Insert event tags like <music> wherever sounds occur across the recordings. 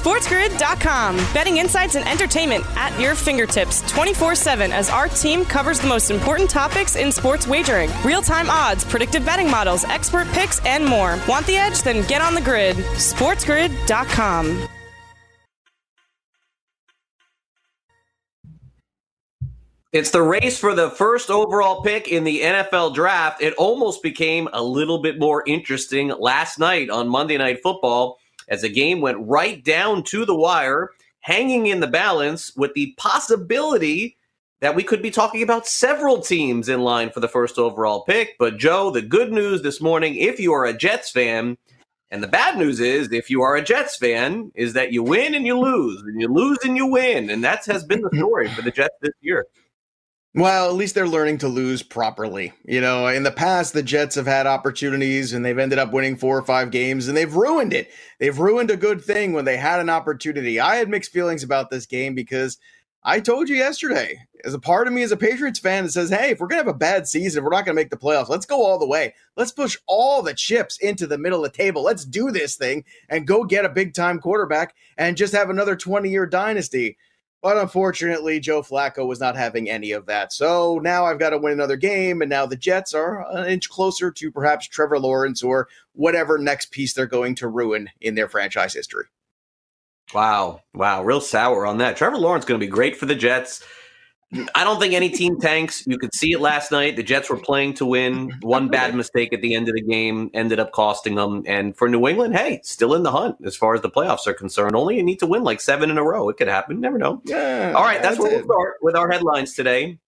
SportsGrid.com. Betting insights and entertainment at your fingertips 24 7 as our team covers the most important topics in sports wagering real time odds, predictive betting models, expert picks, and more. Want the edge? Then get on the grid. SportsGrid.com. It's the race for the first overall pick in the NFL draft. It almost became a little bit more interesting last night on Monday Night Football as the game went right down to the wire, hanging in the balance with the possibility that we could be talking about several teams in line for the first overall pick. But, Joe, the good news this morning, if you are a Jets fan, and the bad news is, if you are a Jets fan, is that you win and you lose, and you lose and you win. And that has been the story for the Jets this year. Well, at least they're learning to lose properly. You know, in the past, the Jets have had opportunities and they've ended up winning four or five games and they've ruined it. They've ruined a good thing when they had an opportunity. I had mixed feelings about this game because I told you yesterday, as a part of me as a Patriots fan that says, hey, if we're going to have a bad season, we're not going to make the playoffs, let's go all the way. Let's push all the chips into the middle of the table. Let's do this thing and go get a big time quarterback and just have another 20 year dynasty. But unfortunately, Joe Flacco was not having any of that. So now I've got to win another game, and now the Jets are an inch closer to perhaps Trevor Lawrence or whatever next piece they're going to ruin in their franchise history. Wow. Wow. Real sour on that. Trevor Lawrence going to be great for the Jets. I don't think any team tanks. You could see it last night. The Jets were playing to win. One bad mistake at the end of the game ended up costing them. And for New England, hey, still in the hunt as far as the playoffs are concerned. Only you need to win like seven in a row. It could happen. Never know. Yeah. All right, that's, that's where we'll start with our headlines today.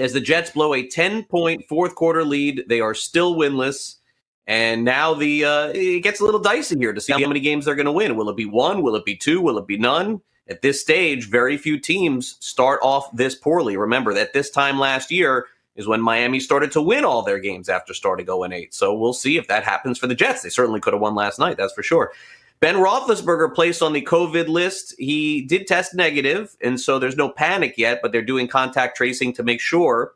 As the Jets blow a 10 point fourth quarter lead, they are still winless. And now the uh, it gets a little dicey here to see how many games they're going to win. Will it be one? Will it be two? Will it be none? At this stage, very few teams start off this poorly. Remember that this time last year is when Miami started to win all their games after starting 0 8. So we'll see if that happens for the Jets. They certainly could have won last night, that's for sure. Ben Roethlisberger placed on the COVID list. He did test negative, and so there's no panic yet, but they're doing contact tracing to make sure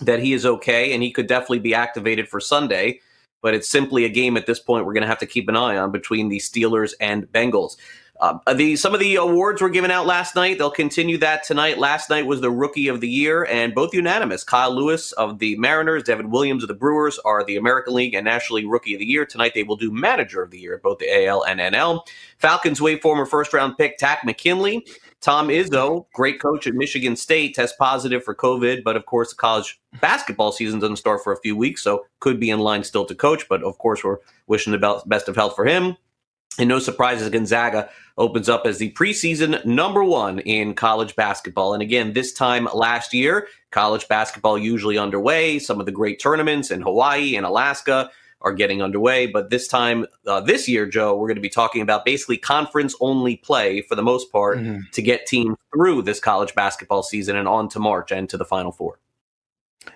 that he is okay, and he could definitely be activated for Sunday. But it's simply a game at this point we're going to have to keep an eye on between the Steelers and Bengals. Uh, the some of the awards were given out last night. They'll continue that tonight. Last night was the Rookie of the Year, and both unanimous. Kyle Lewis of the Mariners, Devin Williams of the Brewers are the American League and National League Rookie of the Year. Tonight they will do Manager of the Year, at both the AL and NL. Falcons wave former first round pick Takk McKinley. Tom Izzo, great coach at Michigan State, test positive for COVID, but of course the college basketball season doesn't start for a few weeks, so could be in line still to coach. But of course, we're wishing the best of health for him. And no surprises, Gonzaga opens up as the preseason number one in college basketball. And again, this time last year, college basketball usually underway. Some of the great tournaments in Hawaii and Alaska are getting underway. But this time, uh, this year, Joe, we're going to be talking about basically conference only play for the most part Mhm. to get teams through this college basketball season and on to March and to the Final Four.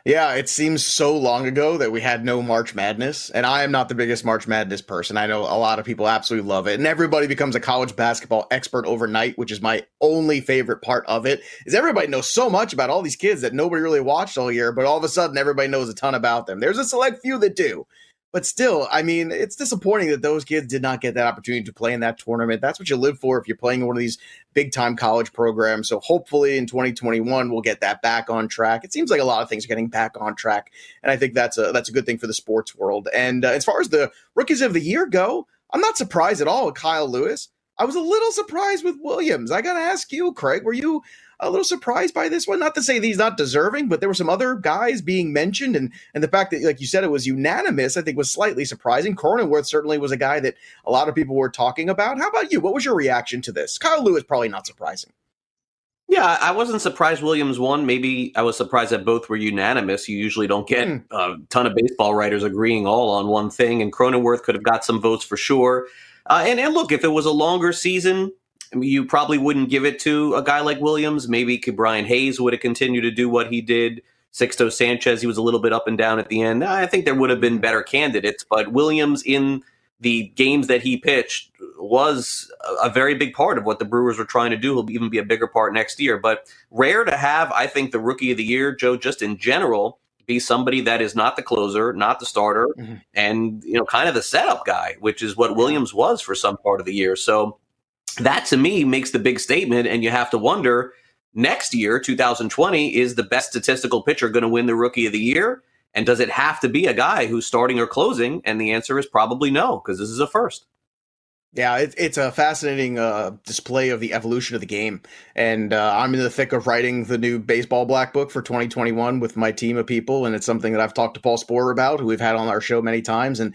Yeah, it seems so long ago that we had no March Madness, and I am not the biggest March Madness person. I know a lot of people absolutely love it, and everybody becomes a college basketball expert overnight, which is my only favorite part of it. Is everybody knows so much about all these kids that nobody really watched all year, but all of a sudden everybody knows a ton about them. There's a select few that do. But still, I mean, it's disappointing that those kids did not get that opportunity to play in that tournament. That's what you live for if you're playing in one of these big time college programs. So hopefully in 2021 we'll get that back on track. It seems like a lot of things are getting back on track, and I think that's a that's a good thing for the sports world. And uh, as far as the rookies of the year go, I'm not surprised at all with Kyle Lewis. I was a little surprised with Williams. I got to ask you, Craig, were you a little surprised by this one? Not to say he's not deserving, but there were some other guys being mentioned, and and the fact that, like you said, it was unanimous, I think was slightly surprising. Cronenworth certainly was a guy that a lot of people were talking about. How about you? What was your reaction to this? Kyle Lewis probably not surprising. Yeah, I wasn't surprised Williams won. Maybe I was surprised that both were unanimous. You usually don't get mm. a ton of baseball writers agreeing all on one thing, and Cronenworth could have got some votes for sure. Uh, and, and look, if it was a longer season, you probably wouldn't give it to a guy like Williams. Maybe Brian Hayes would have continued to do what he did. Sixto Sanchez, he was a little bit up and down at the end. I think there would have been better candidates, but Williams in the games that he pitched was a very big part of what the Brewers were trying to do. He'll even be a bigger part next year. But rare to have, I think, the rookie of the year, Joe, just in general, be somebody that is not the closer, not the starter, mm-hmm. and you know, kind of the setup guy, which is what Williams was for some part of the year. So that to me makes the big statement, and you have to wonder next year, 2020, is the best statistical pitcher going to win the rookie of the year? And does it have to be a guy who's starting or closing? And the answer is probably no, because this is a first. Yeah, it, it's a fascinating uh, display of the evolution of the game. And uh, I'm in the thick of writing the new baseball black book for 2021 with my team of people. And it's something that I've talked to Paul Sporer about, who we've had on our show many times. And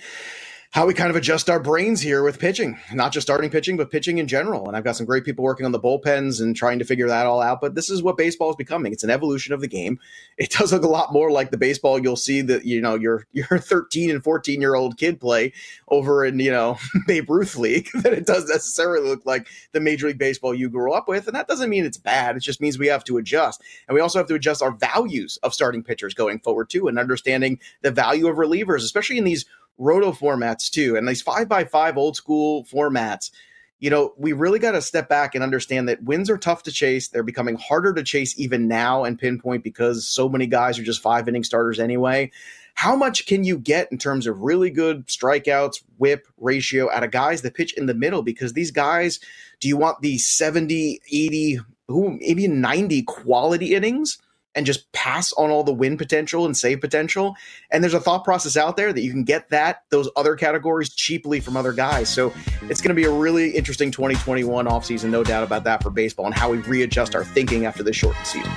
how we kind of adjust our brains here with pitching, not just starting pitching, but pitching in general. And I've got some great people working on the bullpens and trying to figure that all out. But this is what baseball is becoming. It's an evolution of the game. It does look a lot more like the baseball you'll see that, you know, your your <laughs> 13 and 14 year old kid play over in, you know, <laughs> Babe Ruth League <laughs> than it does necessarily look like the Major League Baseball you grew up with. And that doesn't mean it's bad. It just means we have to adjust. And we also have to adjust our values of starting pitchers going forward too and understanding the value of relievers, especially in these roto formats too, and these five by five old school formats. You know, we really got to step back and understand that wins are tough to chase. They're becoming harder to chase even now and pinpoint because so many guys are just five inning starters anyway. How much can you get in terms of really good strikeouts, WHIP ratio out of guys that pitch in the middle? Because these guys, do you want the 70, 80, who maybe 90 quality innings? And just pass on all the win potential and save potential. And there's a thought process out there that you can get that, those other categories cheaply from other guys. So it's going to be a really interesting 2021 offseason, no doubt about that for baseball and how we readjust our thinking after this shortened season.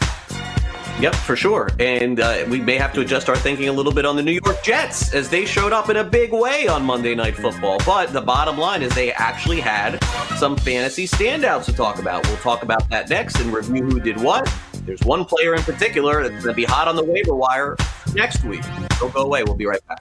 Yep, for sure. And uh, we may have to adjust our thinking a little bit on the New York Jets as they showed up in a big way on Monday Night Football. But the bottom line is they actually had some fantasy standouts to talk about. We'll talk about that next and review who did what. There's one player in particular that's going to be hot on the waiver wire next week. Don't go away. We'll be right back.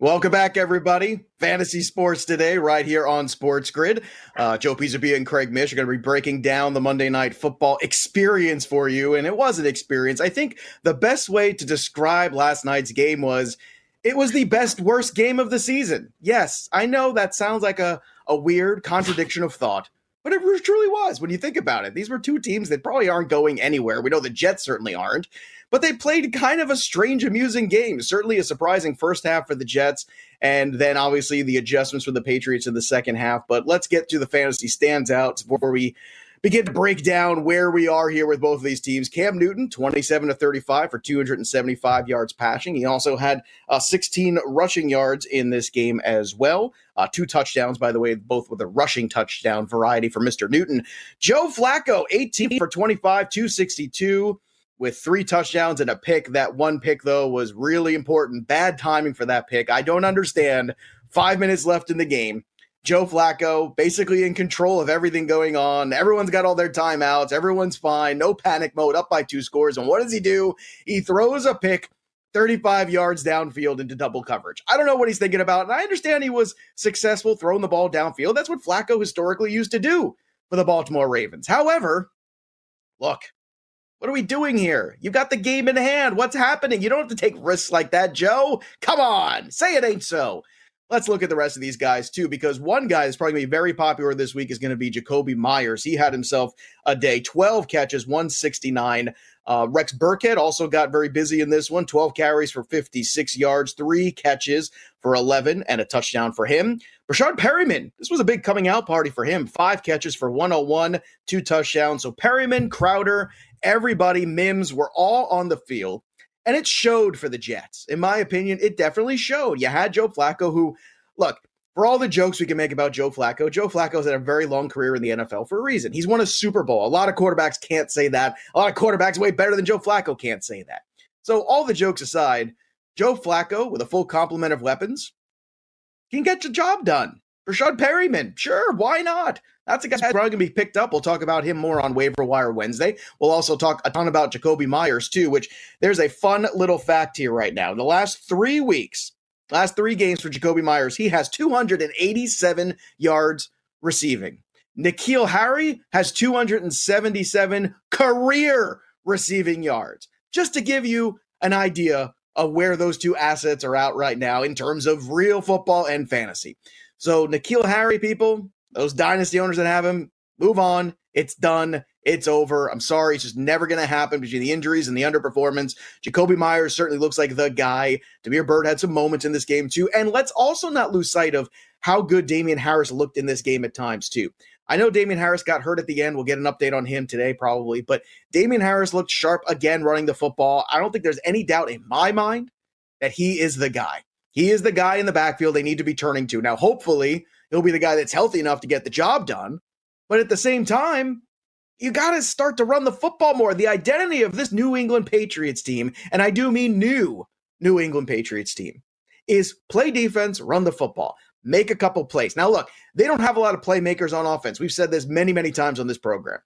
Welcome back, everybody. Fantasy Sports today, right here on Sports Grid. Uh, Joe Pisapia and Craig Mish are going to be breaking down the Monday Night Football experience for you, and it was an experience. I think the best way to describe last night's game was it was the best worst game of the season. Yes, I know that sounds like a, a weird contradiction of thought, But it truly was when you think about it. These were two teams that probably aren't going anywhere. We know the Jets certainly aren't, but they played kind of a strange, amusing game. Certainly a surprising first half for the Jets, and then obviously the adjustments for the Patriots in the second half. But let's get to the fantasy standouts before we begin to break down where we are here with both of these teams. Cam Newton, 27 to 35 for 275 yards passing. He also had uh, 16 rushing yards in this game as well. Uh, two touchdowns, by the way, both with a rushing touchdown variety for Mr. Newton. Joe Flacco, 18 for 25, 262 with three touchdowns and a pick. That one pick, though, was really important. Bad timing for that pick. I don't understand. Five minutes left in the game. Joe Flacco basically in control of everything going on. Everyone's got all their timeouts. Everyone's fine. No panic mode, up by two scores. And what does he do? He throws a pick 35 yards downfield into double coverage. I don't know what he's thinking about. And I understand he was successful throwing the ball downfield. That's what Flacco historically used to do for the Baltimore Ravens. However, look, what are we doing here? You've got the game in hand. What's happening? You don't have to take risks like that, Joe. Come on, say it ain't so. Let's look at the rest of these guys too, because one guy that's probably going to be very popular this week is going to be Jakobi Meyers. He had himself a day, 12 catches, 169. Uh, Rex Burkhead also got very busy in this one, 12 carries for 56 yards, three catches for 11, and a touchdown for him. Breshad Perriman, this was a big coming out party for him. Five catches for 101, two touchdowns. So Perriman, Crowder, everybody, Mims were all on the field. And it showed for the Jets. In my opinion, it definitely showed. You had Joe Flacco, who, look, for all the jokes we can make about Joe Flacco, Joe Flacco's had a very long career in the NFL for a reason. He's won a Super Bowl. A lot of quarterbacks can't say that. A lot of quarterbacks way better than Joe Flacco can't say that. So, all the jokes aside, Joe Flacco, with a full complement of weapons, can get the job done. Rashad Perriman, sure, why not? That's a guy that's probably going to be picked up. We'll talk about him more on Waiver Wire Wednesday. We'll also talk a ton about Jakobi Meyers, too, which there's a fun little fact here right now. In the last three weeks, last three games for Jakobi Meyers, he has 287 yards receiving. N'Keal Harry has 277 career receiving yards. Just to give you an idea of where those two assets are out right now in terms of real football and fantasy. So N'Keal Harry, people, those dynasty owners that have him, move on. It's done. It's over. I'm sorry. It's just never going to happen between the injuries and the underperformance. Jakobi Meyers certainly looks like the guy. Damiere Byrd had some moments in this game, too. And let's also not lose sight of how good Damien Harris looked in this game at times, too. I know Damien Harris got hurt at the end. We'll get an update on him today, probably. But Damien Harris looked sharp again running the football. I don't think there's any doubt in my mind that he is the guy. He is the guy in the backfield they need to be turning to. Now, hopefully, he'll be the guy that's healthy enough to get the job done. But at the same time, you got to start to run the football more. The identity of this New England Patriots team, and I do mean new New England Patriots team, is play defense, run the football, make a couple plays. Now, look, they don't have a lot of playmakers on offense. We've said this many, many times on this program.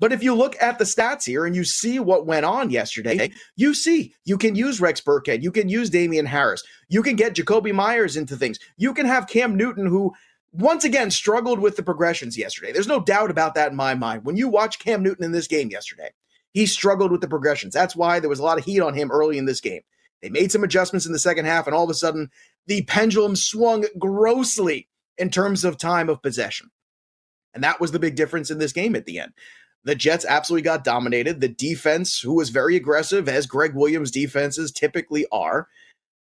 But if you look at the stats here and you see what went on yesterday, you see you can use Rex Burkhead, you can use Damien Harris, you can get Jakobi Meyers into things, you can have Cam Newton, who once again struggled with the progressions yesterday. There's no doubt about that in my mind. When you watch Cam Newton in this game yesterday, he struggled with the progressions. That's why there was a lot of heat on him early in this game. They made some adjustments in the second half, and all of a sudden, the pendulum swung grossly in terms of time of possession. And that was the big difference in this game at the end. The Jets absolutely got dominated. The defense, who was very aggressive, as Gregg Williams defenses typically are,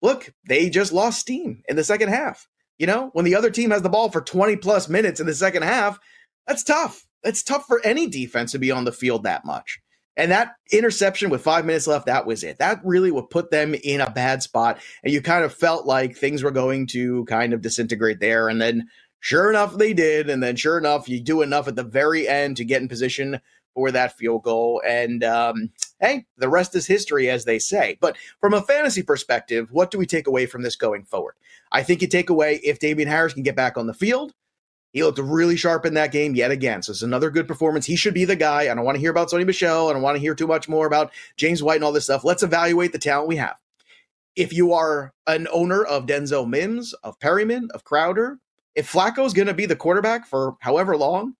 look, they just lost steam in the second half. You know, when the other team has the ball for 20 plus minutes in the second half, that's tough. That's tough for any defense to be on the field that much. And that interception with five minutes left, that was it. That really would put them in a bad spot. And you kind of felt like things were going to kind of disintegrate there. And then Sure enough, they did. And then, sure enough, you do enough at the very end to get in position for that field goal. And um, hey, the rest is history, as they say. But from a fantasy perspective, what do we take away from this going forward? I think you take away if Damien Harris can get back on the field. He looked really sharp in that game yet again. So it's another good performance. He should be the guy. I don't want to hear about Sony Michel. I don't want to hear too much more about James White and all this stuff. Let's evaluate the talent we have. If you are an owner of Denzel Mims, of Perriman, of Crowder, if Flacco's going to be the quarterback for however long,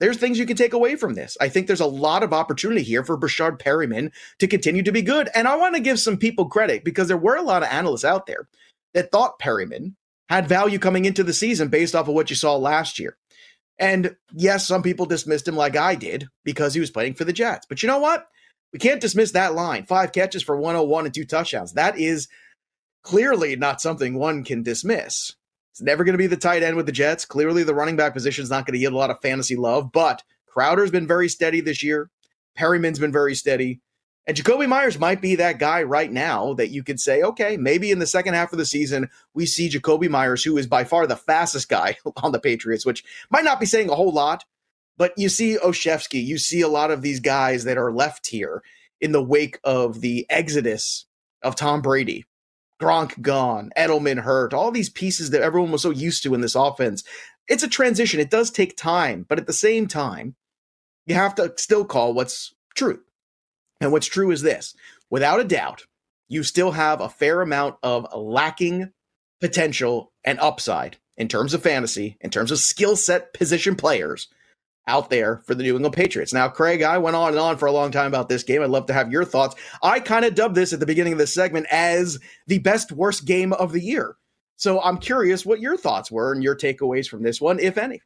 there's things you can take away from this. I think there's a lot of opportunity here for Breshad Perriman to continue to be good. And I want to give some people credit because there were a lot of analysts out there that thought Perriman had value coming into the season based off of what you saw last year. And yes, some people dismissed him like I did because he was playing for the Jets. But you know what? We can't dismiss that line. Five catches for 101 and two touchdowns. That is clearly not something one can dismiss. It's never going to be the tight end with the Jets. Clearly, the running back position is not going to yield a lot of fantasy love, but Crowder's been very steady this year. Perriman's been very steady. And Jakobi Meyers might be that guy right now that you could say, okay, maybe in the second half of the season, we see Jakobi Meyers, who is by far the fastest guy <laughs> on the Patriots, which might not be saying a whole lot, but you see Olszewski, you see a lot of these guys that are left here in the wake of the exodus of Tom Brady. Gronk gone, Edelman hurt, all these pieces that everyone was so used to in this offense. It's a transition. It does take time, but at the same time, you have to still call what's true. And what's true is this without a doubt, you still have a fair amount of lacking potential and upside in terms of fantasy, in terms of skill set position players out there for the New England Patriots. Now, Craig, I went on and on for a long time about this game. I'd love to have your thoughts. I kind of dubbed this at the beginning of this segment as the best worst game of the year. So I'm curious what your thoughts were and your takeaways from this one, if any.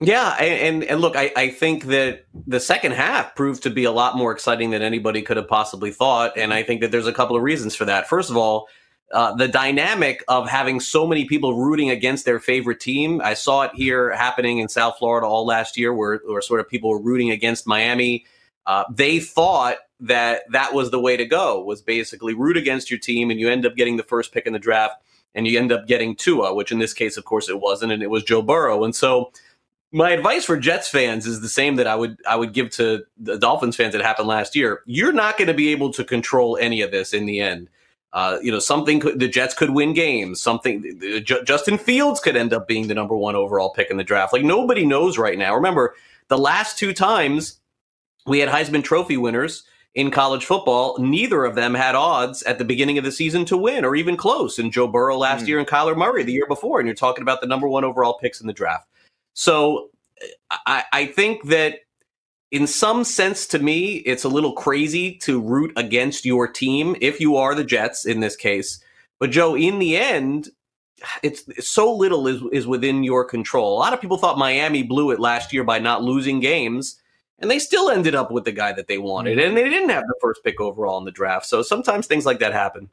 Yeah, and, and look, I, I think that the second half proved to be a lot more exciting than anybody could have possibly thought, and I think that there's a couple of reasons for that. First of all, uh, the dynamic of having so many people rooting against their favorite team. I saw it here happening in South Florida all last year, where, where sort of people were rooting against Miami. Uh, they thought that that was the way to go, was basically root against your team, and you end up getting the first pick in the draft, and you end up getting Tua, which in this case, of course, it wasn't, and it was Joe Burrow. And so my advice for Jets fans is the same that I would I would give to the Dolphins fans that happened last year. You're not going to be able to control any of this in the end. Uh, you know, something could, the Jets could win games. Something J- Justin Fields could end up being the number one overall pick in the draft. Like nobody knows right now. Remember, the last two times we had Heisman Trophy winners in college football, neither of them had odds at the beginning of the season to win or even close. And Joe Burrow last mm. year and Kyler Murray the year before. And you're talking about the number one overall picks in the draft. So I, I think that in some sense to me, it's a little crazy to root against your team if you are the Jets in this case. But Joe, in the end, it's, so little is is within your control. A lot of people thought Miami blew it last year by not losing games, and they still ended up with the guy that they wanted, mm-hmm. and they didn't have the first pick overall in the draft. So sometimes things like that happen.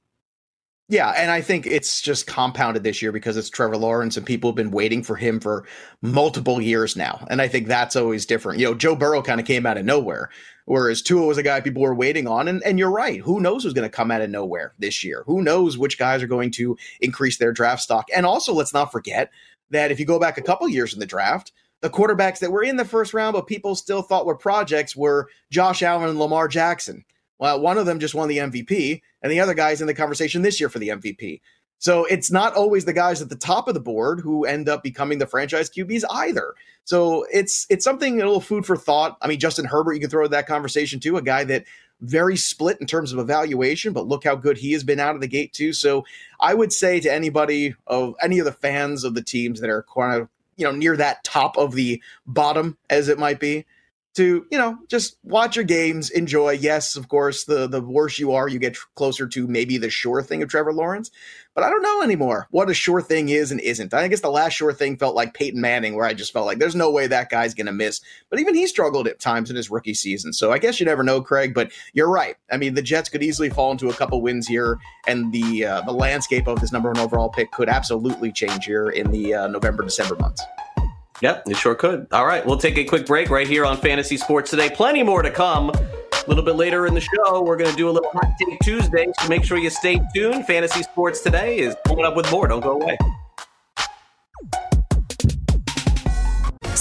Yeah, and I think it's just compounded this year because it's Trevor Lawrence and people have been waiting for him for multiple years now. And I think that's always different. You know, Joe Burrow kind of came out of nowhere, whereas Tua was a guy people were waiting on. And, and you're right. Who knows who's going to come out of nowhere this year? Who knows which guys are going to increase their draft stock? And also, let's not forget that if you go back a couple years in the draft, the quarterbacks that were in the first round, but people still thought were projects, were Josh Allen and Lamar Jackson. Well, one of them just won the MVP, and the other guy's in the conversation this year for the MVP. So it's not always the guys at the top of the board who end up becoming the franchise QBs either. So it's it's something a little food for thought. I mean, Justin Herbert, you can throw that conversation too, a guy that very split in terms of evaluation, but look how good he has been out of the gate too. So I would say to anybody of any of the fans of the teams that are kind of you know near that top of the bottom, as it might be, to you know just watch your games enjoy. Yes of course the the worse you are you get closer to maybe the sure thing of trevor lawrence but i don't know anymore what a sure thing is and isn't. I guess the last sure thing felt like peyton manning where i just felt like there's no way that guy's gonna miss but even he struggled at times in his rookie season. So i guess you never know craig but you're right. I mean the jets could easily fall into a couple wins here and the uh, the landscape of this number one overall pick could absolutely change here in the uh, november december months Yep, it sure could. All right, we'll take a quick break right here on Fantasy Sports Today. Plenty more to come. A little bit later in the show, we're going to do a little Hot Take Tuesday, so make sure you stay tuned. Fantasy Sports Today is coming up with more. Don't go away.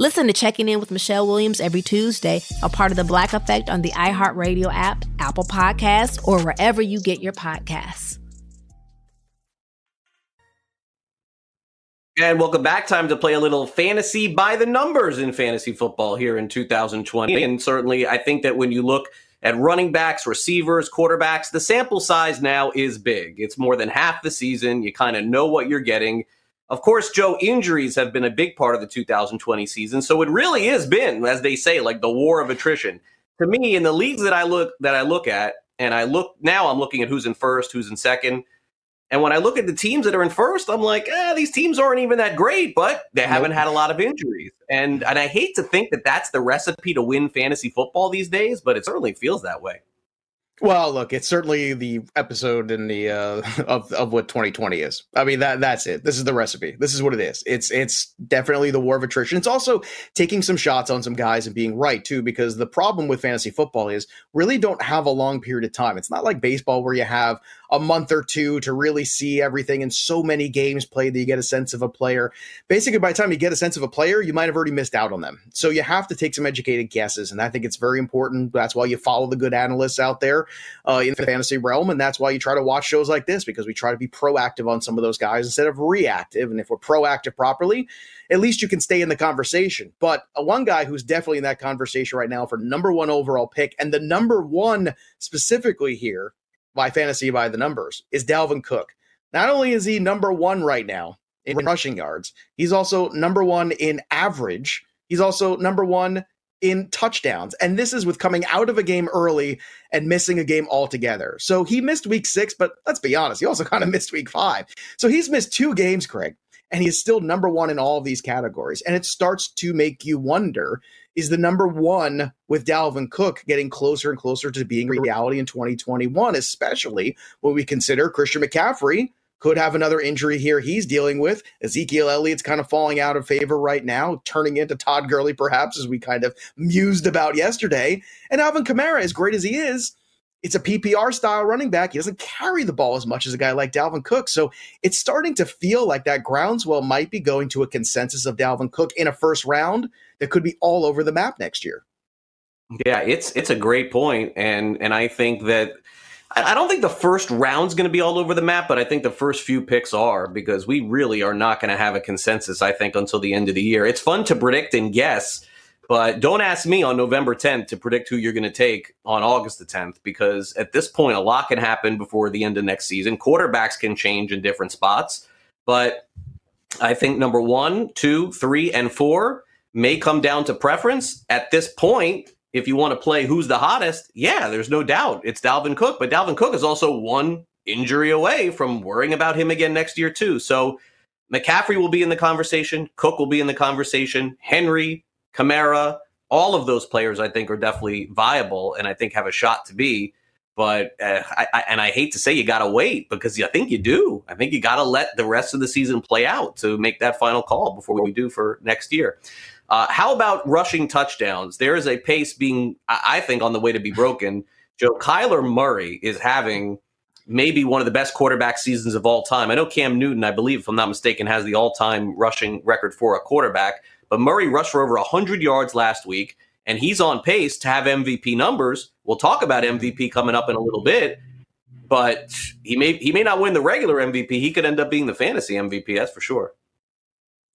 Listen to Checking In with Michelle Williams every Tuesday, a part of the Black Effect on the iHeartRadio app, Apple Podcasts, or wherever you get your podcasts. And welcome back. Time to play a little fantasy by the numbers in fantasy football here in 2020. And certainly, I think that when you look at running backs, receivers, quarterbacks, the sample size now is big. It's more than half the season. You kind of know what you're getting. Of course, Joe, injuries have been a big part of the 2020 season. So it really has been, as they say, like the war of attrition. To me, in the leagues that I look that I look at, and I look now, I'm looking at who's in first, who's in second. And when I look at the teams that are in first, I'm like, eh, these teams aren't even that great, but they haven't had a lot of injuries. And and I hate to think that that's the recipe to win fantasy football these days, but it certainly feels that way. Well, look, it's certainly the episode in the uh, <laughs> of of what 2020 is. I mean that that's it. This is the recipe. This is what it is. It's it's definitely the war of attrition. It's also taking some shots on some guys and being right too, because the problem with fantasy football is really don't have a long period of time. It's not like baseball where you have a month or two to really see everything and so many games played that you get a sense of a player. Basically, by the time you get a sense of a player, you might have already missed out on them. So you have to take some educated guesses, and I think it's very important. That's why you follow the good analysts out there uh, in the fantasy realm. And that's why you try to watch shows like this because we try to be proactive on some of those guys instead of reactive. And if we're proactive properly, at least you can stay in the conversation. But uh, one guy who's definitely in that conversation right now for number one overall pick and the number one specifically here by fantasy by the numbers is Dalvin Cook. Not only is he number one right now in rushing yards, he's also number one in average. He's also number one in touchdowns. And this is with coming out of a game early and missing a game altogether. So he missed week six, but let's be honest, he also <laughs> kind of missed week five. So he's missed two games, Craig, and he's still number one in all of these categories. And it starts to make you wonder is the number one with Dalvin Cook getting closer and closer to being reality in 2021, especially when we consider Christian McCaffrey could have another injury here he's dealing with. Ezekiel Elliott's kind of falling out of favor right now, turning into Todd Gurley, perhaps, as we kind of mused about yesterday. And Alvin Kamara, as great as he is, it's a PPR style running back. He doesn't carry the ball as much as a guy like Dalvin Cook. So it's starting to feel like that groundswell might be going to a consensus of Dalvin Cook in a first round that could be all over the map next year. Yeah, it's it's a great point, and and I think that I don't think the first round's going to be all over the map, but I think the first few picks are because we really are not going to have a consensus, I think, until the end of the year. It's fun to predict and guess, but don't ask me on November 10th to predict who you're going to take on August the 10th because at this point, a lot can happen before the end of next season. Quarterbacks can change in different spots, but I think number one, two, three, and four may come down to preference. At this point, if you want to play who's the hottest, yeah, there's no doubt it's Dalvin Cook. But Dalvin Cook is also one injury away from worrying about him again next year, too. So McCaffrey will be in the conversation. Cook will be in the conversation. Henry, Kamara, all of those players, I think, are definitely viable and I think have a shot to be. But uh, I, I, and I hate to say you got to wait because I think you do. I think you got to let the rest of the season play out to make that final call before we do for next year. Uh, how about rushing touchdowns? There is a pace being, I think, on the way to be broken. Joe Kyler Murray is having maybe one of the best quarterback seasons of all time. I know Cam Newton, I believe, if I'm not mistaken, has the all time rushing record for a quarterback, but Murray rushed for over 100 yards last week, and he's on pace to have MVP numbers. We'll talk about MVP coming up in a little bit, but he may he may not win the regular MVP. He could end up being the fantasy MVP, that's for sure.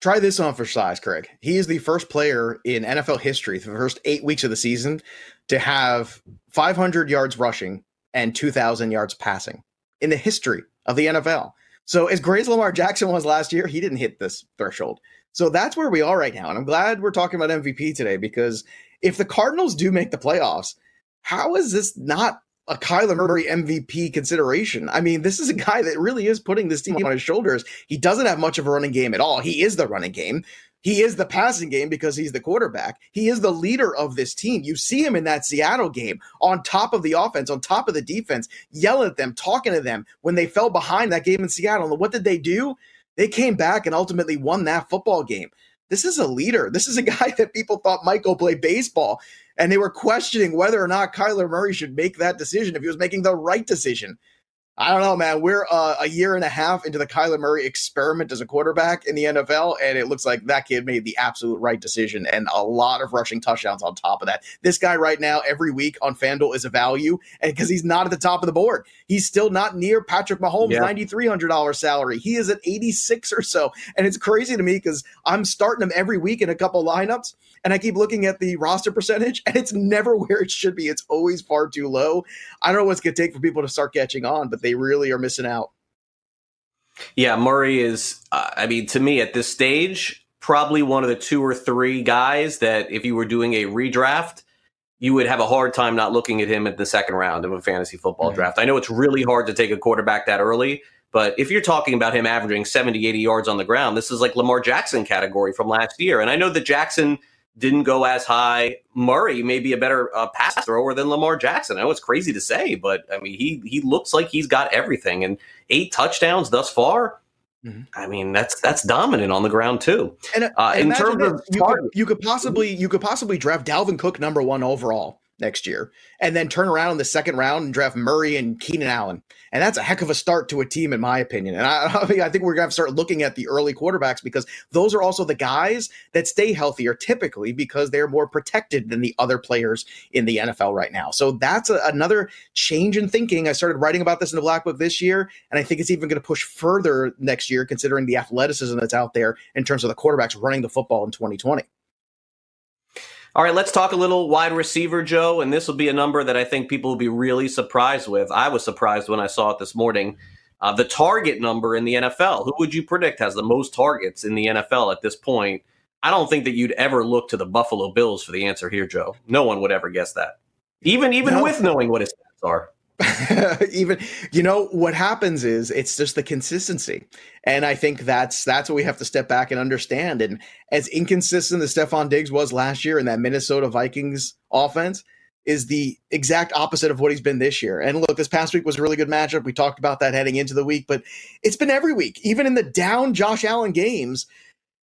Try this on for size, Craig. He is the first player in NFL history, the first eight weeks of the season, to have 500 yards rushing and 2,000 yards passing in the history of the NFL. So, as great as Lamar Jackson was last year, he didn't hit this threshold. So, that's where we are right now. And I'm glad we're talking about MVP today because if the Cardinals do make the playoffs, how is this not a Kyler Murray MVP consideration. I mean, this is a guy that really is putting this team on his shoulders. He doesn't have much of a running game at all. He is the running game. He is the passing game because he's the quarterback. He is the leader of this team. You see him in that Seattle game on top of the offense, on top of the defense, yelling at them, talking to them when they fell behind that game in Seattle. And what did they do? They came back and ultimately won that football game. This is a leader. This is a <laughs> guy that people thought might go play baseball. And they were questioning whether or not Kyler Murray should make that decision, if he was making the right decision. I don't know, man. We're uh, a year and a half into the Kyler Murray experiment as a quarterback in the NFL, and it looks like that kid made the absolute right decision and a lot of rushing touchdowns on top of that. This guy right now, every week on FanDuel is a value, and because he's not at the top of the board, he's still not near Patrick Mahomes' yeah. $9,300 salary. He is at 86 or so, and it's crazy to me because I'm starting him every week in a couple lineups, and I keep looking at the roster percentage, and it's never where it should be. It's always far too low. I don't know what's going to take for people to start catching on, but they really are missing out. Yeah, Murray is, uh, I mean, to me at this stage, probably one of the two or three guys that if you were doing a redraft, you would have a hard time not looking at him at the second round of a fantasy football mm-hmm. draft. I know it's really hard to take a quarterback that early, but if you're talking about him averaging 70, 80 yards on the ground, this is like Lamar Jackson category from last year. And I know that Jackson – didn't go as high. Murray may be a better uh, pass thrower than Lamar Jackson. I know it's crazy to say, but I mean, he he looks like he's got everything. And eight touchdowns thus far. Mm-hmm. I mean, that's that's dominant on the ground too. And, uh, in terms of you could, you could possibly you could possibly draft Dalvin Cook number one overall next year, and then turn around in the second round and draft Murray and Keenan Allen. And that's a heck of a start to a team, in my opinion. And I, <laughs> I, think we're going to start looking at the early quarterbacks because those are also the guys that stay healthier typically because they're more protected than the other players in the NFL right now. So that's a, another change in thinking. I started writing about this in the Black Book this year, and I think it's even going to push further next year considering the athleticism that's out there in terms of the quarterbacks running the football in 2020. All right, let's talk a little wide receiver, Joe. And this will be a number that I think people will be really surprised with. I was surprised when I saw it this morning. Uh, the target number in the NFL. Who would you predict has the most targets in the NFL at this point? I don't think that you'd ever look to the Buffalo Bills for the answer here, Joe. No one would ever guess that, even even no. with knowing what his stats are. <laughs> even you know what happens is it's just the consistency. And i think that's that's what we have to step back and understand. And as inconsistent as stefon diggs was last year in that minnesota vikings offense is the exact opposite of what he's been this year. And look this past week was a really good matchup. We talked about that heading into the week but it's been every week. Even in the down josh allen games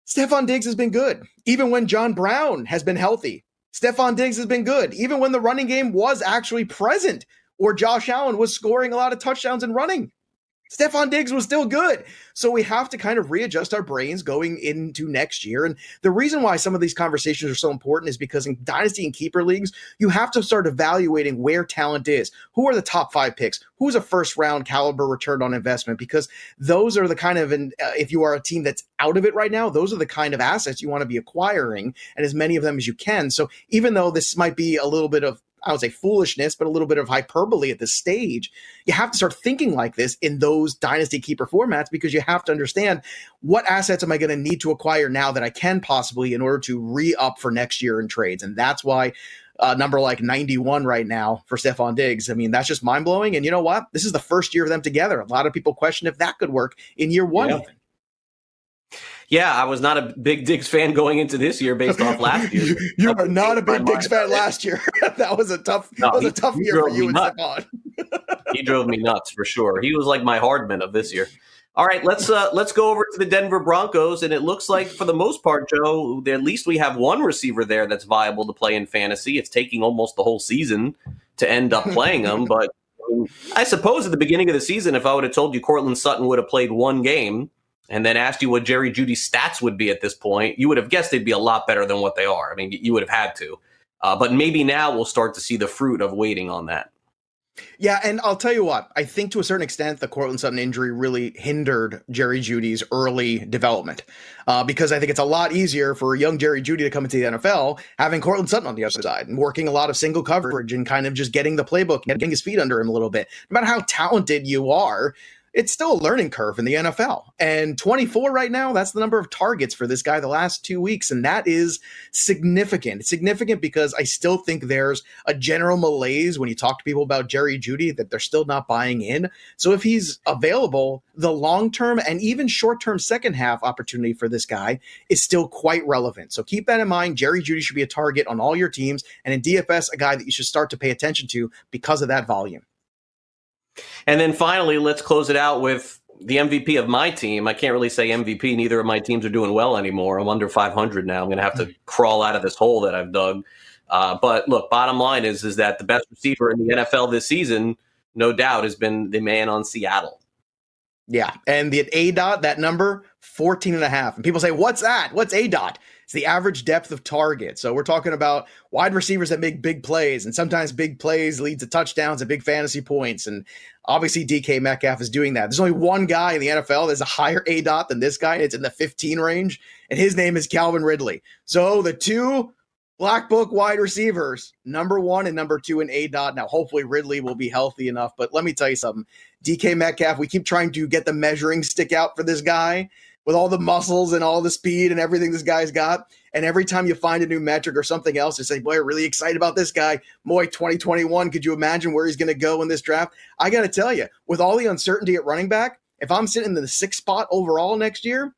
stefon diggs has been good. Even when john brown has been healthy stefon diggs has been good. Even when the running game was actually present or Josh Allen was scoring a lot of touchdowns and running. Stefon Diggs was still good. So we have to kind of readjust our brains going into next year. And the reason why some of these conversations are so important is because in dynasty and keeper leagues, you have to start evaluating where talent is. Who are the top five picks? Who's a first round caliber return on investment? Because those are the kind of, uh, if you are a team that's out of it right now, those are the kind of assets you want to be acquiring and as many of them as you can. So even though this might be a little bit of I would say foolishness, but a little bit of hyperbole at this stage. You have to start thinking like this in those dynasty keeper formats because you have to understand what assets am I going to need to acquire now that I can possibly in order to re up for next year in trades. And that's why a number like 91 right now for Stefon Diggs. I mean, that's just mind blowing. And you know what? This is the first year of them together. A lot of people question if that could work in year one, yeah. even yeah, I was not a big Diggs fan going into this year based off last year. <laughs> you, are not a big Diggs fan last year. <laughs> that was a tough. No, that was he, a tough year for you and Stefon. he drove me nuts for sure. He was like my Hardman of this year. All right, let's uh, let's go over to the Denver Broncos, and it looks like for the most part, Joe, at least we have one receiver there that's viable to play in fantasy. It's taking almost the whole season to end up playing them, but I suppose at the beginning of the season, if I would have told you Courtland Sutton would have played one game and then asked you what Jerry Jeudy's stats would be at this point, you would have guessed they'd be a lot better than what they are. I mean, you would have had to. Uh, but maybe now we'll start to see the fruit of waiting on that. Yeah, and I'll tell you what, I think to a certain extent the Courtland Sutton injury really hindered Jerry Jeudy's early development. Uh, because I think it's a lot easier for young Jerry Jeudy to come into the NFL having Courtland Sutton on the other side and working a lot of single coverage and kind of just getting the playbook and getting his feet under him a little bit. No matter how talented you are, it's still a learning curve in the NFL. And 24 right now, that's the number of targets for this guy the last two weeks. And that is significant. It's significant because I still think there's a general malaise when you talk to people about Jerry Jeudy that they're still not buying in. So if he's available, the long term and even short term second half opportunity for this guy is still quite relevant. So keep that in mind. Jerry Jeudy should be a target on all your teams. And in DFS, a guy that you should start to pay attention to because of that volume. And then finally, let's close it out with the MVP of my team. I can't really say MVP. Neither of my teams are doing well anymore. I'm under 500 now. I'm going to have to mm. crawl out of this hole that I've dug. Uh, but look, bottom line is is that the best receiver in the NFL this season, no doubt, has been the man on Seattle. Yeah, and the A dot that number 14 and a half. And people say, "What's that? What's A dot?" It's the average depth of target. So we're talking about wide receivers that make big plays, and sometimes big plays lead to touchdowns and big fantasy points. And obviously, DK Metcalf is doing that. There's only one guy in the NFL that's a higher A dot than this guy. It's in the 15 range, and his name is Calvin Ridley. So the two Black Book wide receivers, number one and number two in A dot. Now, hopefully, Ridley will be healthy enough. But let me tell you something DK Metcalf, we keep trying to get the measuring stick out for this guy with all the muscles and all the speed and everything this guy's got. And every time you find a new metric or something else, you say, boy, I'm really excited about this guy. Boy, 2021, could you imagine where he's going to go in this draft? I got to tell you, with all the uncertainty at running back, if I'm sitting in the sixth spot overall next year,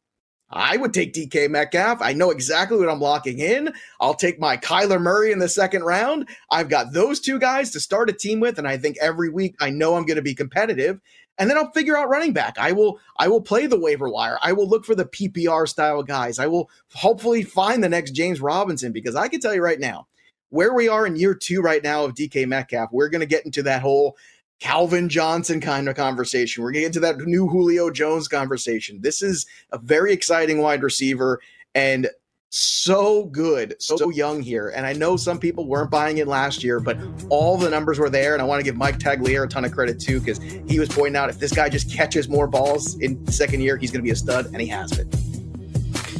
I would take DK Metcalf. I know exactly what I'm locking in. I'll take my Kyler Murray in the second round. I've got those two guys to start a team with. And I think every week I know I'm going to be competitive and then I'll figure out running back. I will I will play the waiver wire. I will look for the PPR style guys. I will hopefully find the next James Robinson because I can tell you right now, where we are in year 2 right now of DK Metcalf, we're going to get into that whole Calvin Johnson kind of conversation. We're getting into that new Julio Jones conversation. This is a very exciting wide receiver and so good, so young here. And I know some people weren't buying it last year, but all the numbers were there. And I want to give Mike Tagliere a ton of credit too, because he was pointing out if this guy just catches more balls in the second year, he's going to be a stud, and he has been.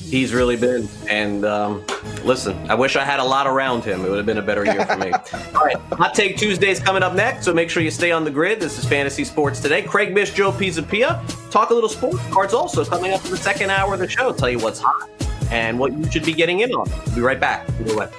He's really been. And um, listen, I wish I had a lot around him. It would have been a better year for me. <laughs> All right, Hot Take Tuesday's coming up next, so make sure you stay on the grid. This is Fantasy Sports Today. Craig Mish, Joe Pisapia. Talk a little sports cards also coming up in the second hour of the show. Tell you what's hot and what you should be getting in on. We'll be right back. Either.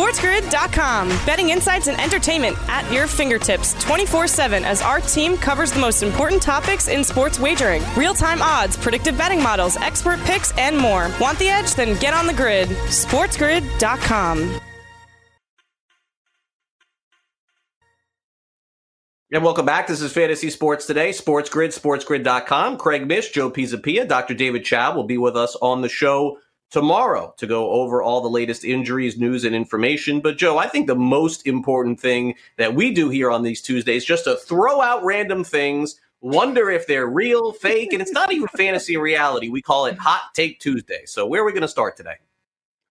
SportsGrid.com. Betting insights and entertainment at your fingertips 24 7 as our team covers the most important topics in sports wagering real time odds, predictive betting models, expert picks, and more. Want the edge? Then get on the grid. SportsGrid.com. And welcome back. This is Fantasy Sports Today, Sports Grid, SportsGrid.com. Craig Mish, Joe Pisapia, Dr. David Chao will be with us on the show tomorrow to go over all the latest injuries, news, and information. But, Joe, I think the most important thing that we do here on these Tuesdays just to throw out random things, wonder if they're real, fake, and it's not even fantasy reality. We call it Hot Take Tuesday. So, where are we going to start today?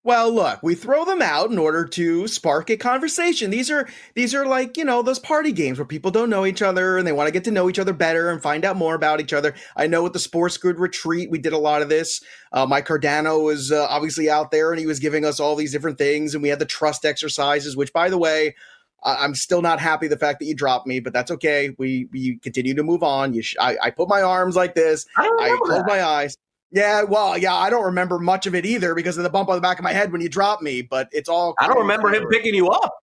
Well, look, we throw them out in order to spark a conversation. These are these are like, you know, those party games where people don't know each other and they want to get to know each other better and find out more about each other. I know with the Sports Grid retreat, we did a lot of this. Uh, Mike Cardano was uh, obviously out there and he was giving us all these different things and we had the trust exercises, which by the way, I'm still not happy the fact that you dropped me, but that's okay. We we continue to move on. You sh- I, I put my arms like this. I, I close my eyes. Yeah, well, yeah, I don't remember much of it either because of the bump on the back of my head when you dropped me, but it's all. I don't remember him picking you up.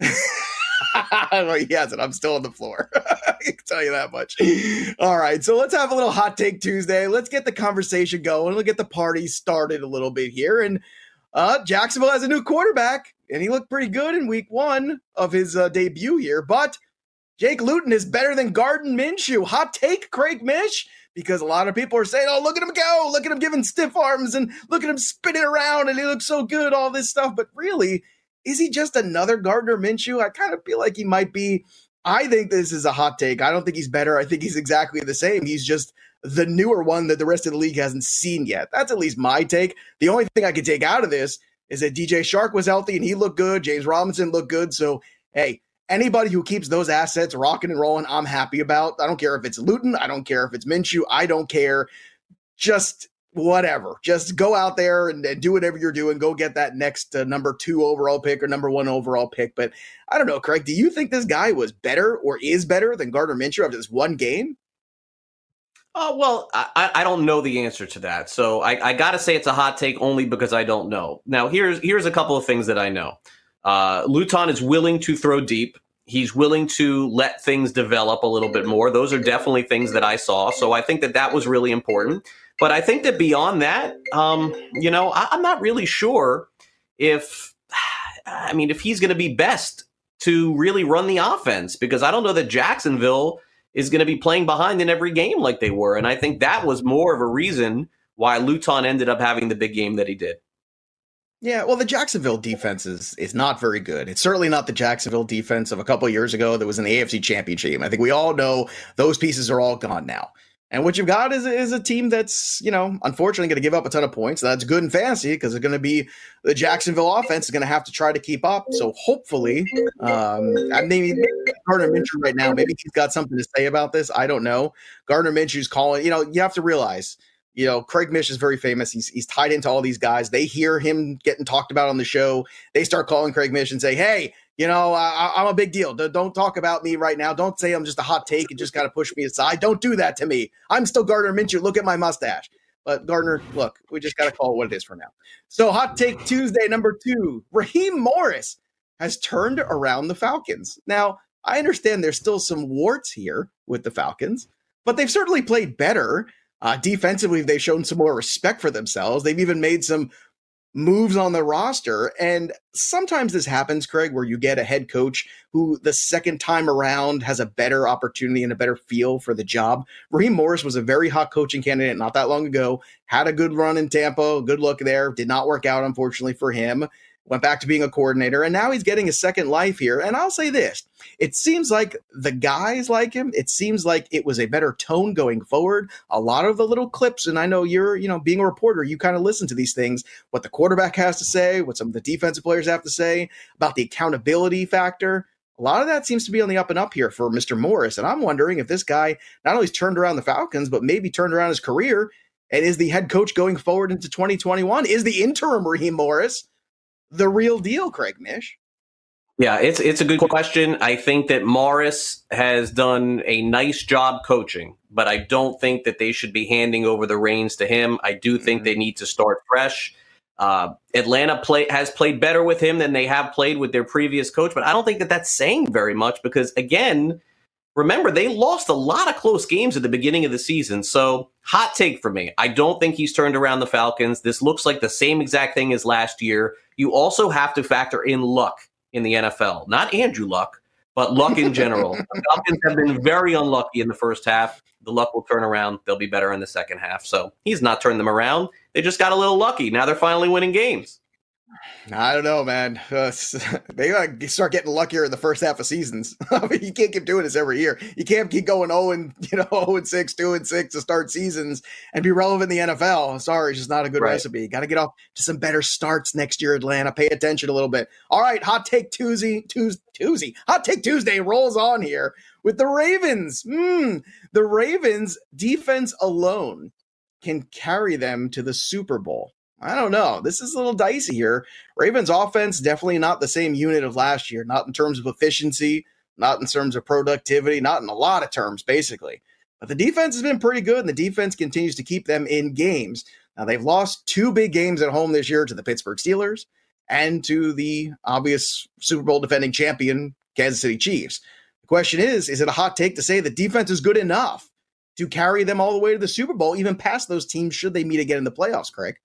<laughs> well, he hasn't. I'm still on the floor. <laughs> I can tell you that much. All right. So let's have a little hot take Tuesday. Let's get the conversation going. We'll get the party started a little bit here. And uh, Jacksonville has a new quarterback, and he looked pretty good in week one of his uh, debut here. But Jake Luton is better than Gardner Minshew. Hot take, Craig Mish because a lot of people are saying, "Oh, look at him go! Look at him giving stiff arms and look at him spinning around and he looks so good." All this stuff, but really, is he just another Gardner Minshew? I kind of feel like he might be. I think this is a hot take. I don't think he's better. I think he's exactly the same. He's just the newer one that the rest of the league hasn't seen yet. That's at least my take. The only thing I could take out of this is that DJ Chark was healthy and he looked good. James Robinson looked good. So, hey, anybody who keeps those assets rocking and rolling, I'm happy about. I don't care if it's Luton. I don't care if it's Minshew. I don't care. Just whatever. Just go out there and, and, do whatever you're doing. Go get that next uh, number two overall pick or number one overall pick. But I don't know, Craig. Do you think this guy was better or is better than Gardner Minshew after this one game? Oh well, I, I don't know the answer to that, so I, I got to say it's a hot take only because I don't know. Now here's here's a couple of things that I know. Uh, Luton is willing to throw deep. He's willing to let things develop a little bit more. Those are definitely things that I saw. So I think that that was really important. But I think that beyond that, um, you know, I, I'm not really sure if, I mean, if he's going to be best to really run the offense because I don't know that Jacksonville is going to be playing behind in every game like they were. And I think that was more of a reason why Luton ended up having the big game that he did. Yeah, well, the Jacksonville defense is is not very good. It's certainly not the Jacksonville defense of a couple of years ago that was in the AFC Championship. I think we all know those pieces are all gone now. And what you've got is, is a team that's, you know, unfortunately going to give up a ton of points. That's good and fancy because it's going to be the Jacksonville offense is going to have to try to keep up. So hopefully, um, I mean, Gardner Minshew right now, maybe he's got something to say about this. I don't know. Gardner Minshew's calling, you know, you have to realize, you know, Craig Mish is very famous. He's, he's tied into all these guys. They hear him getting talked about on the show. They start calling Craig Mish and say, hey, you know, I, am a big deal. Don't talk about me right now. Don't say I'm just a hot take and just got to push me aside. Don't do that to me. I'm still Gardner Minshew. Look at my mustache. But Gardner, look, we just got to call it what it is for now. So, hot take Tuesday number two Raheem Morris has turned around the Falcons. Now, I understand there's still some warts here with the Falcons, but they've certainly played better. Uh, defensively, they've shown some more respect for themselves. They've even made some moves on the roster. And sometimes this happens, Craig, where you get a head coach who the second time around has a better opportunity and a better feel for the job. Raheem Morris was a very hot coaching candidate not that long ago, had a good run in Tampa, good look there, did not work out, unfortunately, for him went back to being a coordinator, and now he's getting a second life here. And I'll say this it seems like the guys like him. It seems like it was a better tone going forward. A lot of the little clips, and I know you're, you know, being a reporter, you kind of listen to these things, what the quarterback has to say, what some of the defensive players have to say about the accountability factor. A lot of that seems to be on the up and up here for Mr. Morris. And I'm wondering if this guy not only turned around the Falcons, but maybe turned around his career and is the head coach going forward into 2021? Is the interim Raheem Morris the real deal, Craig Mish? Yeah, it's it's a good question. I think that Morris has done a nice job coaching, but I don't think that they should be handing over the reins to him. I do think mm-hmm. they need to start fresh. Uh, Atlanta play has played better with him than they have played with their previous coach, but I don't think that that's saying very much because again, remember they lost a lot of close games at the beginning of the season. So, hot take for me. I don't think he's turned around the Falcons. This looks like the same exact thing as last year. You also have to factor in luck in the NFL, not Andrew Luck, but luck in general. <laughs> the Falcons have been very unlucky in the first half. The luck will turn around. They'll be better in the second half. So he's not turned them around. They just got a little lucky. Now they're finally winning games. I don't know, man. <laughs> Uh, <laughs> they gotta start getting luckier in the first half of seasons. <laughs> I mean, you can't keep doing this every year. You can't keep going 0 and you know 0 and 6, 2 and 6 to start seasons and be relevant in the NFL. Sorry, it's just not a good right. recipe. Got to get off to some better starts next year, Atlanta. Pay attention a little bit. All right, hot take Tuesday, Tuesday, Tuesday, hot take Tuesday rolls on here with the Ravens. Mm, the Ravens defense alone can carry them to the Super Bowl. I don't know. This is a little dicey here. Ravens offense definitely not the same unit of last year, not in terms of efficiency, not in terms of productivity, not in a lot of terms, basically. But the defense has been pretty good, and the defense continues to keep them in games. Now, they've lost two big games at home this year to the Pittsburgh Steelers and to the obvious Super Bowl defending champion, Kansas City Chiefs. The question is is it a hot take to say the defense is good enough to carry them all the way to the Super Bowl, even past those teams, should they meet again in the playoffs, Craig?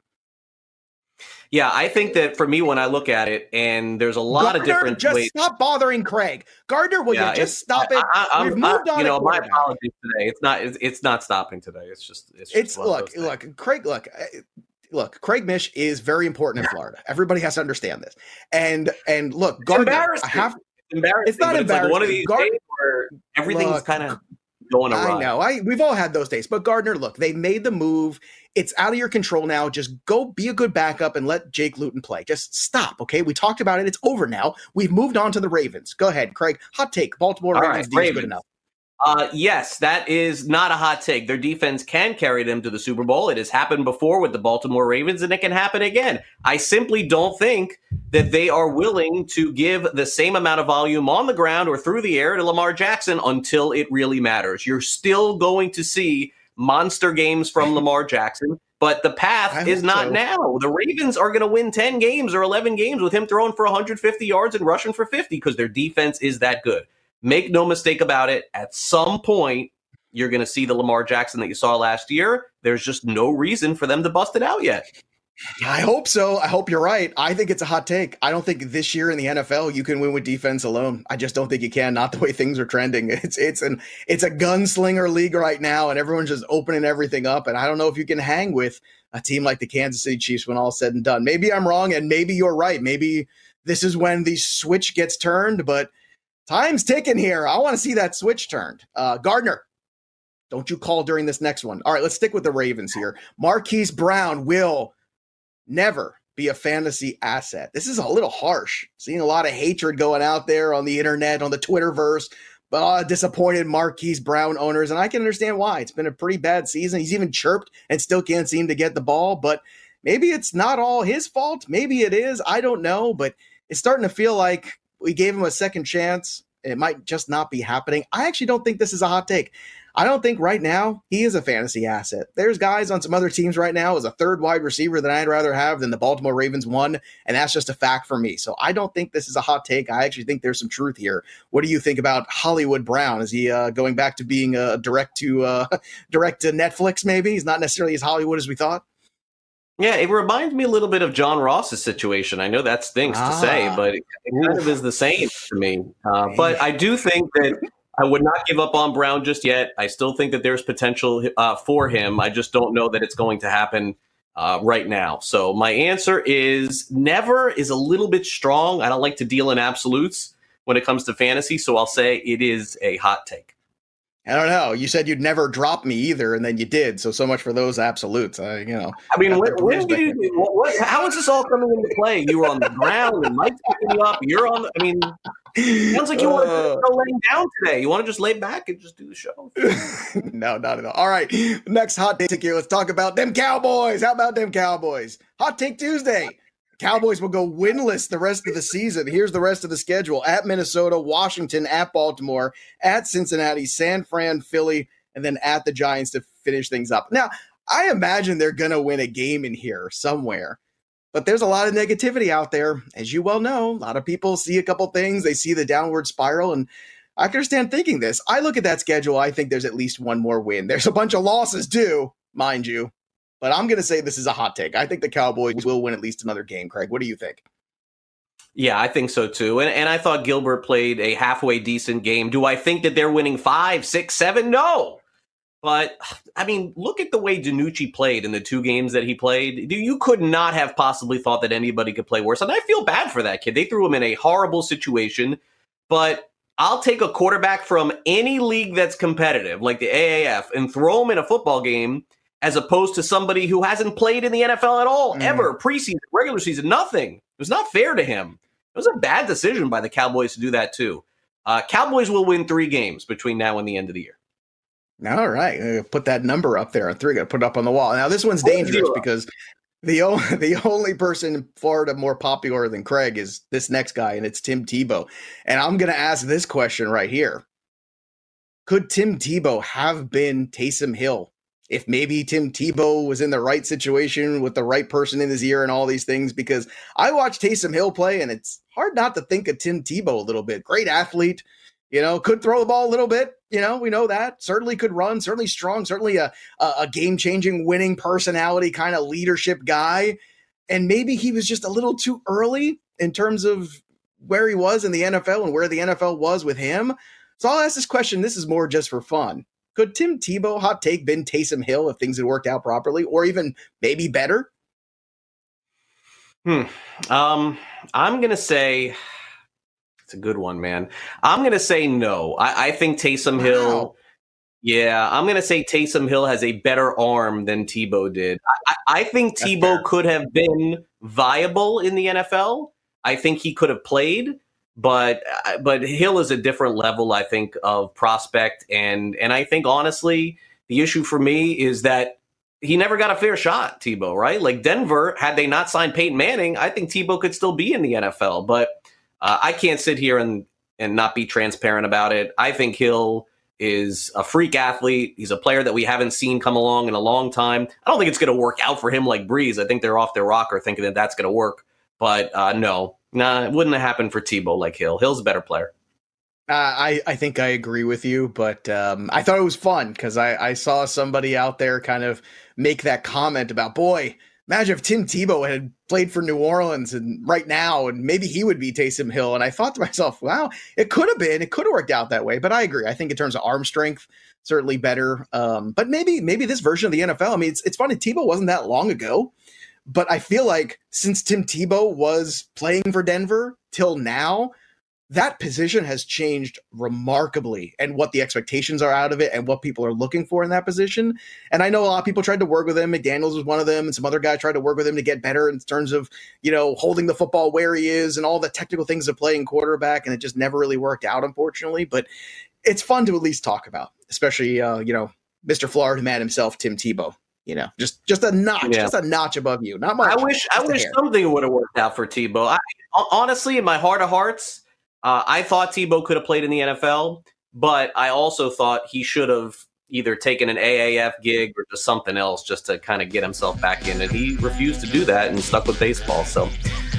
Yeah, I think that for me, when I look at it, and there's a lot Gardner, of different. Just ways. stop bothering Craig. Gardner, will yeah, you just stop it? I, We've moved I, on. You know, my apologies today. It's not. It's, it's, not stopping today. It's just. It's, just it's look, look, Craig. Look, uh, look. Craig Mish is very important in Florida. Everybody has to understand this. And and look, Gardner, I have. It's embarrassing. It's not embarrassing. Like one of these Gardner, where everything's kind of going awry. I know. I we've all had those days. But Gardner, look, they made the move. It's out of your control now. Just go be a good backup and let Jake Luton play. Just stop, okay? We talked about it. It's over now. We've moved on to the Ravens. Go ahead, Craig. Hot take. Baltimore Ravens, right, Ravens. good enough. Uh, yes, that is not a hot take. Their defense can carry them to the Super Bowl. It has happened before with the Baltimore Ravens, and it can happen again. I simply don't think that they are willing to give the same amount of volume on the ground or through the air to Lamar Jackson until it really matters. You're still going to see monster games from <laughs> Lamar Jackson, but the path is not so. now. The Ravens are going to win 10 games or 11 games with him throwing for 150 yards and rushing for 50 because their defense is that good. Make no mistake about it, at some point, you're going to see the Lamar Jackson that you saw last year. There's just no reason for them to bust it out yet. I hope so. I hope you're right. I think it's a hot take. I don't think this year in the NFL you can win with defense alone. I just don't think you can. Not the way things are trending. <laughs> It's it's an it's a gunslinger league right now, and everyone's just opening everything up. And I don't know if you can hang with a team like the Kansas City Chiefs when all said and done. Maybe I'm wrong, and maybe you're right. Maybe this is when the switch gets turned, but Time's ticking here. I want to see that switch turned. Uh, Gardner, don't you call during this next one. All right, let's stick with the Ravens here. Marquise Brown will never be a fantasy asset. This is a little harsh. Seeing a lot of hatred going out there on the internet, on the Twitterverse, but uh, disappointed Marquise Brown owners, and I can understand why. It's been a pretty bad season. He's even chirped and still can't seem to get the ball, but maybe it's not all his fault. Maybe it is. I don't know, but it's starting to feel like we gave him a second chance. It might just not be happening. I actually don't think this is a hot take. I don't think right now he is a fantasy asset. There's guys on some other teams right now as a third wide receiver that I'd rather have than the Baltimore Ravens one, and that's just a fact for me. So I don't think this is a hot take. I actually think there's some truth here. What do you think about Hollywood Brown? Is he uh, going back to being a direct to uh, <laughs> direct to Netflix? Maybe he's not necessarily as Hollywood as we thought. Yeah, it reminds me a little bit of John Ross's situation. I know that stinks ah. to say, ah. but it, kind of is the same to me. Uh, but I do think that I would not give up on Brown just yet. I still think that there's potential uh, for him. I just don't know that it's going to happen uh, right now. So my answer is never is a little bit strong. I don't like to deal in absolutes when it comes to fantasy, so I'll say it is a hot take. I don't know. You said you'd never drop me either, and then you did. So so much for those absolutes. I, you know. I mean, when, when did you? What, how is this all coming into play? You were on the ground, and Mike's picking you up. You're on. The, I mean, sounds like you uh, want to go laying down today. You want to just lay back and just do the show. <laughs> no, not at all. All right, next hot take here. Let's talk about them Cowboys. How about them Cowboys? Hot take Tuesday. Cowboys will go winless the rest of the season. Here's the rest of the schedule at Minnesota, Washington, at Baltimore, at Cincinnati, San Fran, Philly, and then at the Giants to finish things up. Now, I imagine they're going to win a game in here somewhere, but there's a lot of negativity out there. As you well know, a lot of people see a couple things, they see the downward spiral, and I can understand thinking this. I look at that schedule, I think there's at least one more win. There's a bunch of losses, too, mind you, but I'm going to say this is a hot take. I think the Cowboys will win at least another game. Craig, what do you think? Yeah, I think so too. And, and I thought Gilbert played a halfway decent game. Do I think that they're winning five, six, seven? No. But I mean, look at the way DiNucci played in the two games that he played. You could not have possibly thought that anybody could play worse. And I feel bad for that kid. They threw him in a horrible situation. But I'll take a quarterback from any league that's competitive, like the AAF, and throw him in a football game as opposed to somebody who hasn't played in the NFL at all, mm. ever, preseason, regular season, nothing. It was not fair to him. It was a bad decision by the Cowboys to do that, too. Uh, Cowboys will win three games between now and the end of the year. All right, put that number up there on three. Got to put it up on the wall. Now this one's dangerous because the only, <laughs> the only person in Florida more popular than Craig is this next guy, and it's Tim Tebow. And I'm going to ask this question right here: Could Tim Tebow have been Taysom Hill if maybe Tim Tebow was in the right situation with the right person in his ear and all these things, because I watched Taysom Hill play and it's hard not to think of Tim Tebow a little bit. Great athlete, you know, could throw the ball a little bit. You know, we know that. Certainly could run, certainly strong, certainly a, a, a game changing, winning personality kind of leadership guy. And maybe he was just a little too early in terms of where he was in the NFL and where the NFL was with him. So I'll ask this question. This is more just for fun could Tim Tebow, hot take, been Taysom Hill if things had worked out properly, or even maybe better? Hmm. Um, I'm gonna say it's a good one, man. I'm gonna say no. I, I think Taysom wow. Hill. Yeah, I'm gonna say Taysom Hill has a better arm than Tebow did. I, I think That's Tebow fair. could have been viable in the NFL. I think he could have played. But uh, but Hill is a different level, I think, of prospect, and and I think honestly, the issue for me is that he never got a fair shot, Tebow. Right? Like Denver, had they not signed Peyton Manning, I think Tebow could still be in the NFL. But uh, I can't sit here and and not be transparent about it. I think Hill is a freak athlete. He's a player that we haven't seen come along in a long time. I don't think it's going to work out for him like Brees. I think they're off their rocker thinking that that's going to work. But uh, no, nah, it wouldn't have happened for Tebow like Hill. Hill's a better player. Uh, I, I think I agree with you, but um, I thought it was fun because I, I saw somebody out there kind of make that comment about, boy, imagine if Tim Tebow had played for New Orleans and right now, and maybe he would be Taysom Hill. And I thought to myself, wow, it could have been, it could have worked out that way. But I agree. I think in terms of arm strength, certainly better. Um, but maybe maybe this version of the NFL. I mean, it's it's funny. Tebow wasn't that long ago. But I feel like since Tim Tebow was playing for Denver till now, that position has changed remarkably and what the expectations are out of it and what people are looking for in that position. And I know a lot of people tried to work with him. McDaniels was one of them, and some other guys tried to work with him to get better in terms of, you know, holding the football where he is and all the technical things of playing quarterback. And it just never really worked out, unfortunately. But it's fun to at least talk about, especially, uh, you know, Mr. Florida man himself, Tim Tebow you know, just just a notch, yeah. just a notch above you. Not much. I wish I wish something would have worked out for Tebow. I, honestly, in my heart of hearts, uh, I thought Tebow could have played in the NFL, but I also thought he should have either taken an AAF gig or just something else just to kind of get himself back in. And he refused to do that and stuck with baseball. So,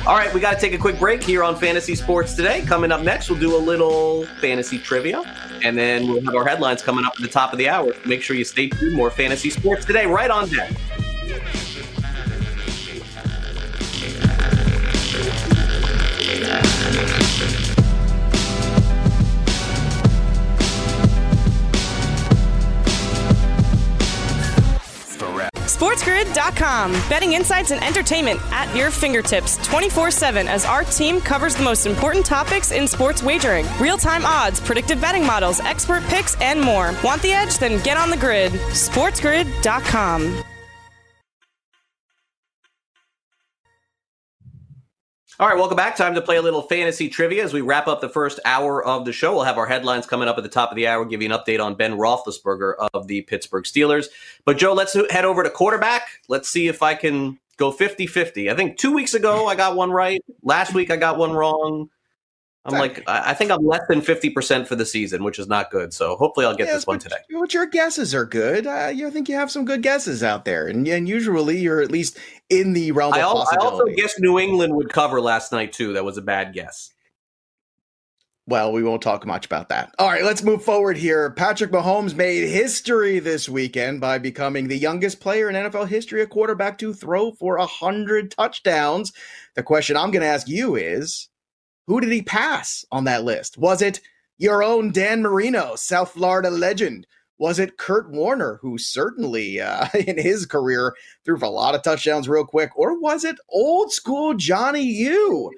all right, we got to take a quick break here on Fantasy Sports today. Coming up next, we'll do a little fantasy trivia, and then we'll have our headlines coming up at the top of the hour. Make sure you stay tuned. More Fantasy Sports today, right on deck. SportsGrid.com. Betting insights and entertainment at your fingertips 24 7 as our team covers the most important topics in sports wagering real time odds, predictive betting models, expert picks, and more. Want the edge? Then get on the grid. SportsGrid.com. All right, welcome back. Time to play a little fantasy trivia as we wrap up the first hour of the show. We'll have our headlines coming up at the top of the hour, give you an update on Ben Roethlisberger of the Pittsburgh Steelers. But, Joe, let's head over to quarterback. Let's see if I can go 50 50. I think two weeks ago I got one right. Last week I got one wrong. I'm like, I think I'm less than 50% for the season, which is not good. So hopefully I'll get yes, this one today. But your guesses are good. Uh, I think you have some good guesses out there. And, and usually you're at least in the realm I, of possibility. I also guessed New England would cover last night, too. That was a bad guess. Well, we won't talk much about that. All right, let's move forward here. Patrick Mahomes made history this weekend by becoming the youngest player in NFL history, a quarterback to throw for 100 touchdowns. The question I'm going to ask you is who did he pass on that list? Was it your own Dan Marino, South Florida legend? Was it Kurt Warner, who certainly uh, <laughs> in his career threw for a lot of touchdowns real quick? Or was it old school Johnny U?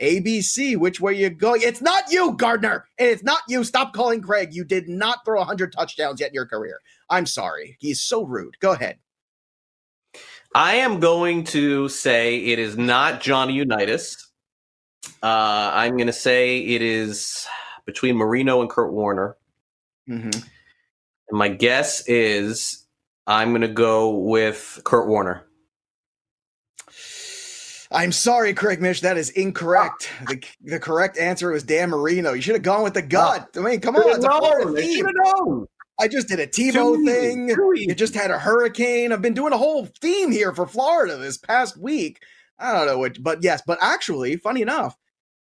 ABC, which way you going? It's not you, Gardner. And it's not you. Stop calling Craig. You did not throw 100 touchdowns yet in your career. I'm sorry. He's so rude. Go ahead. I am going to say it is not Johnny Unitas. Uh, I'm going to say it is between Marino and Kurt Warner. Mm-hmm. And my guess is I'm going to go with Kurt Warner. I'm sorry, Craig Mish. That is incorrect. <laughs> The, the correct answer was Dan Marino. You should have gone with the gut. I mean, come on, it's a Florida theme. I just did a Tebow thing. You just had a hurricane. I've been doing a whole theme here for Florida this past week. I don't know what, but yes, but actually, funny enough,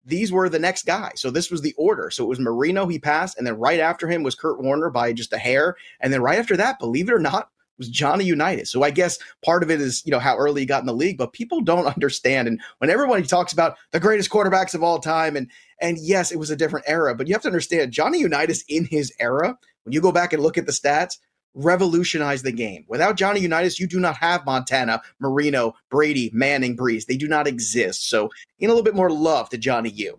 these were the next guy. So this was the order. So it was Marino, he passed, and then right after him was Kurt Warner by just a hair. And then right after that, believe it or not, was Johnny Unitas. So I guess part of it is, you know, how early he got in the league, but people don't <laughs> understand. And when everybody talks about the greatest quarterbacks of all time, and and yes, it was a different era, but you have to understand Johnny Unitas in his era, when you go back and look at the stats, revolutionized the game. Without Johnny Unitas, you do not have Montana, Marino, Brady, Manning, Brees. They do not exist. So, in a little bit more love to Johnny U.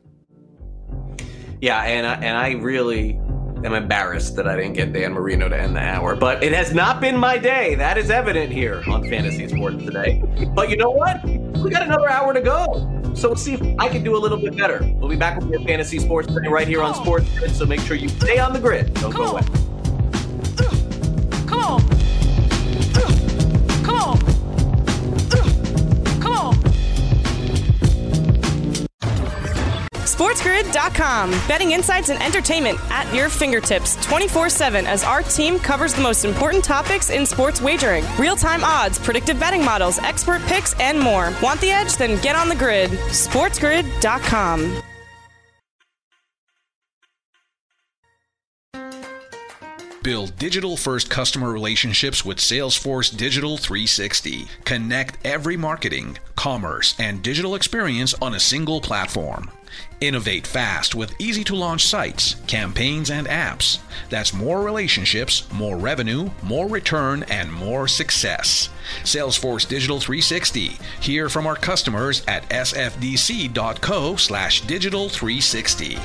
Yeah, and I, and I really am embarrassed that I didn't get Dan Marino to end the hour, but it has not been my day. That is evident here on Fantasy Sports today. But you know what? We got another hour to go. So we'll see if I can do a little bit better. We'll be back with more fantasy sports right here on Sports Grid. So make sure you stay on the grid. Don't Come go on. away. Come on. SportsGrid.com. Betting insights and entertainment at your fingertips 24 7 as our team covers the most important topics in sports wagering real time odds, predictive betting models, expert picks, and more. Want the edge? Then get on the grid. SportsGrid.com. Build digital first customer relationships with Salesforce Digital 360. Connect every marketing, commerce, and digital experience on a single platform. Innovate fast with easy to launch sites, campaigns, and apps. That's more relationships, more revenue, more return, and more success. Salesforce Digital 360. Hear from our customers at sfdc.co slash digital 360.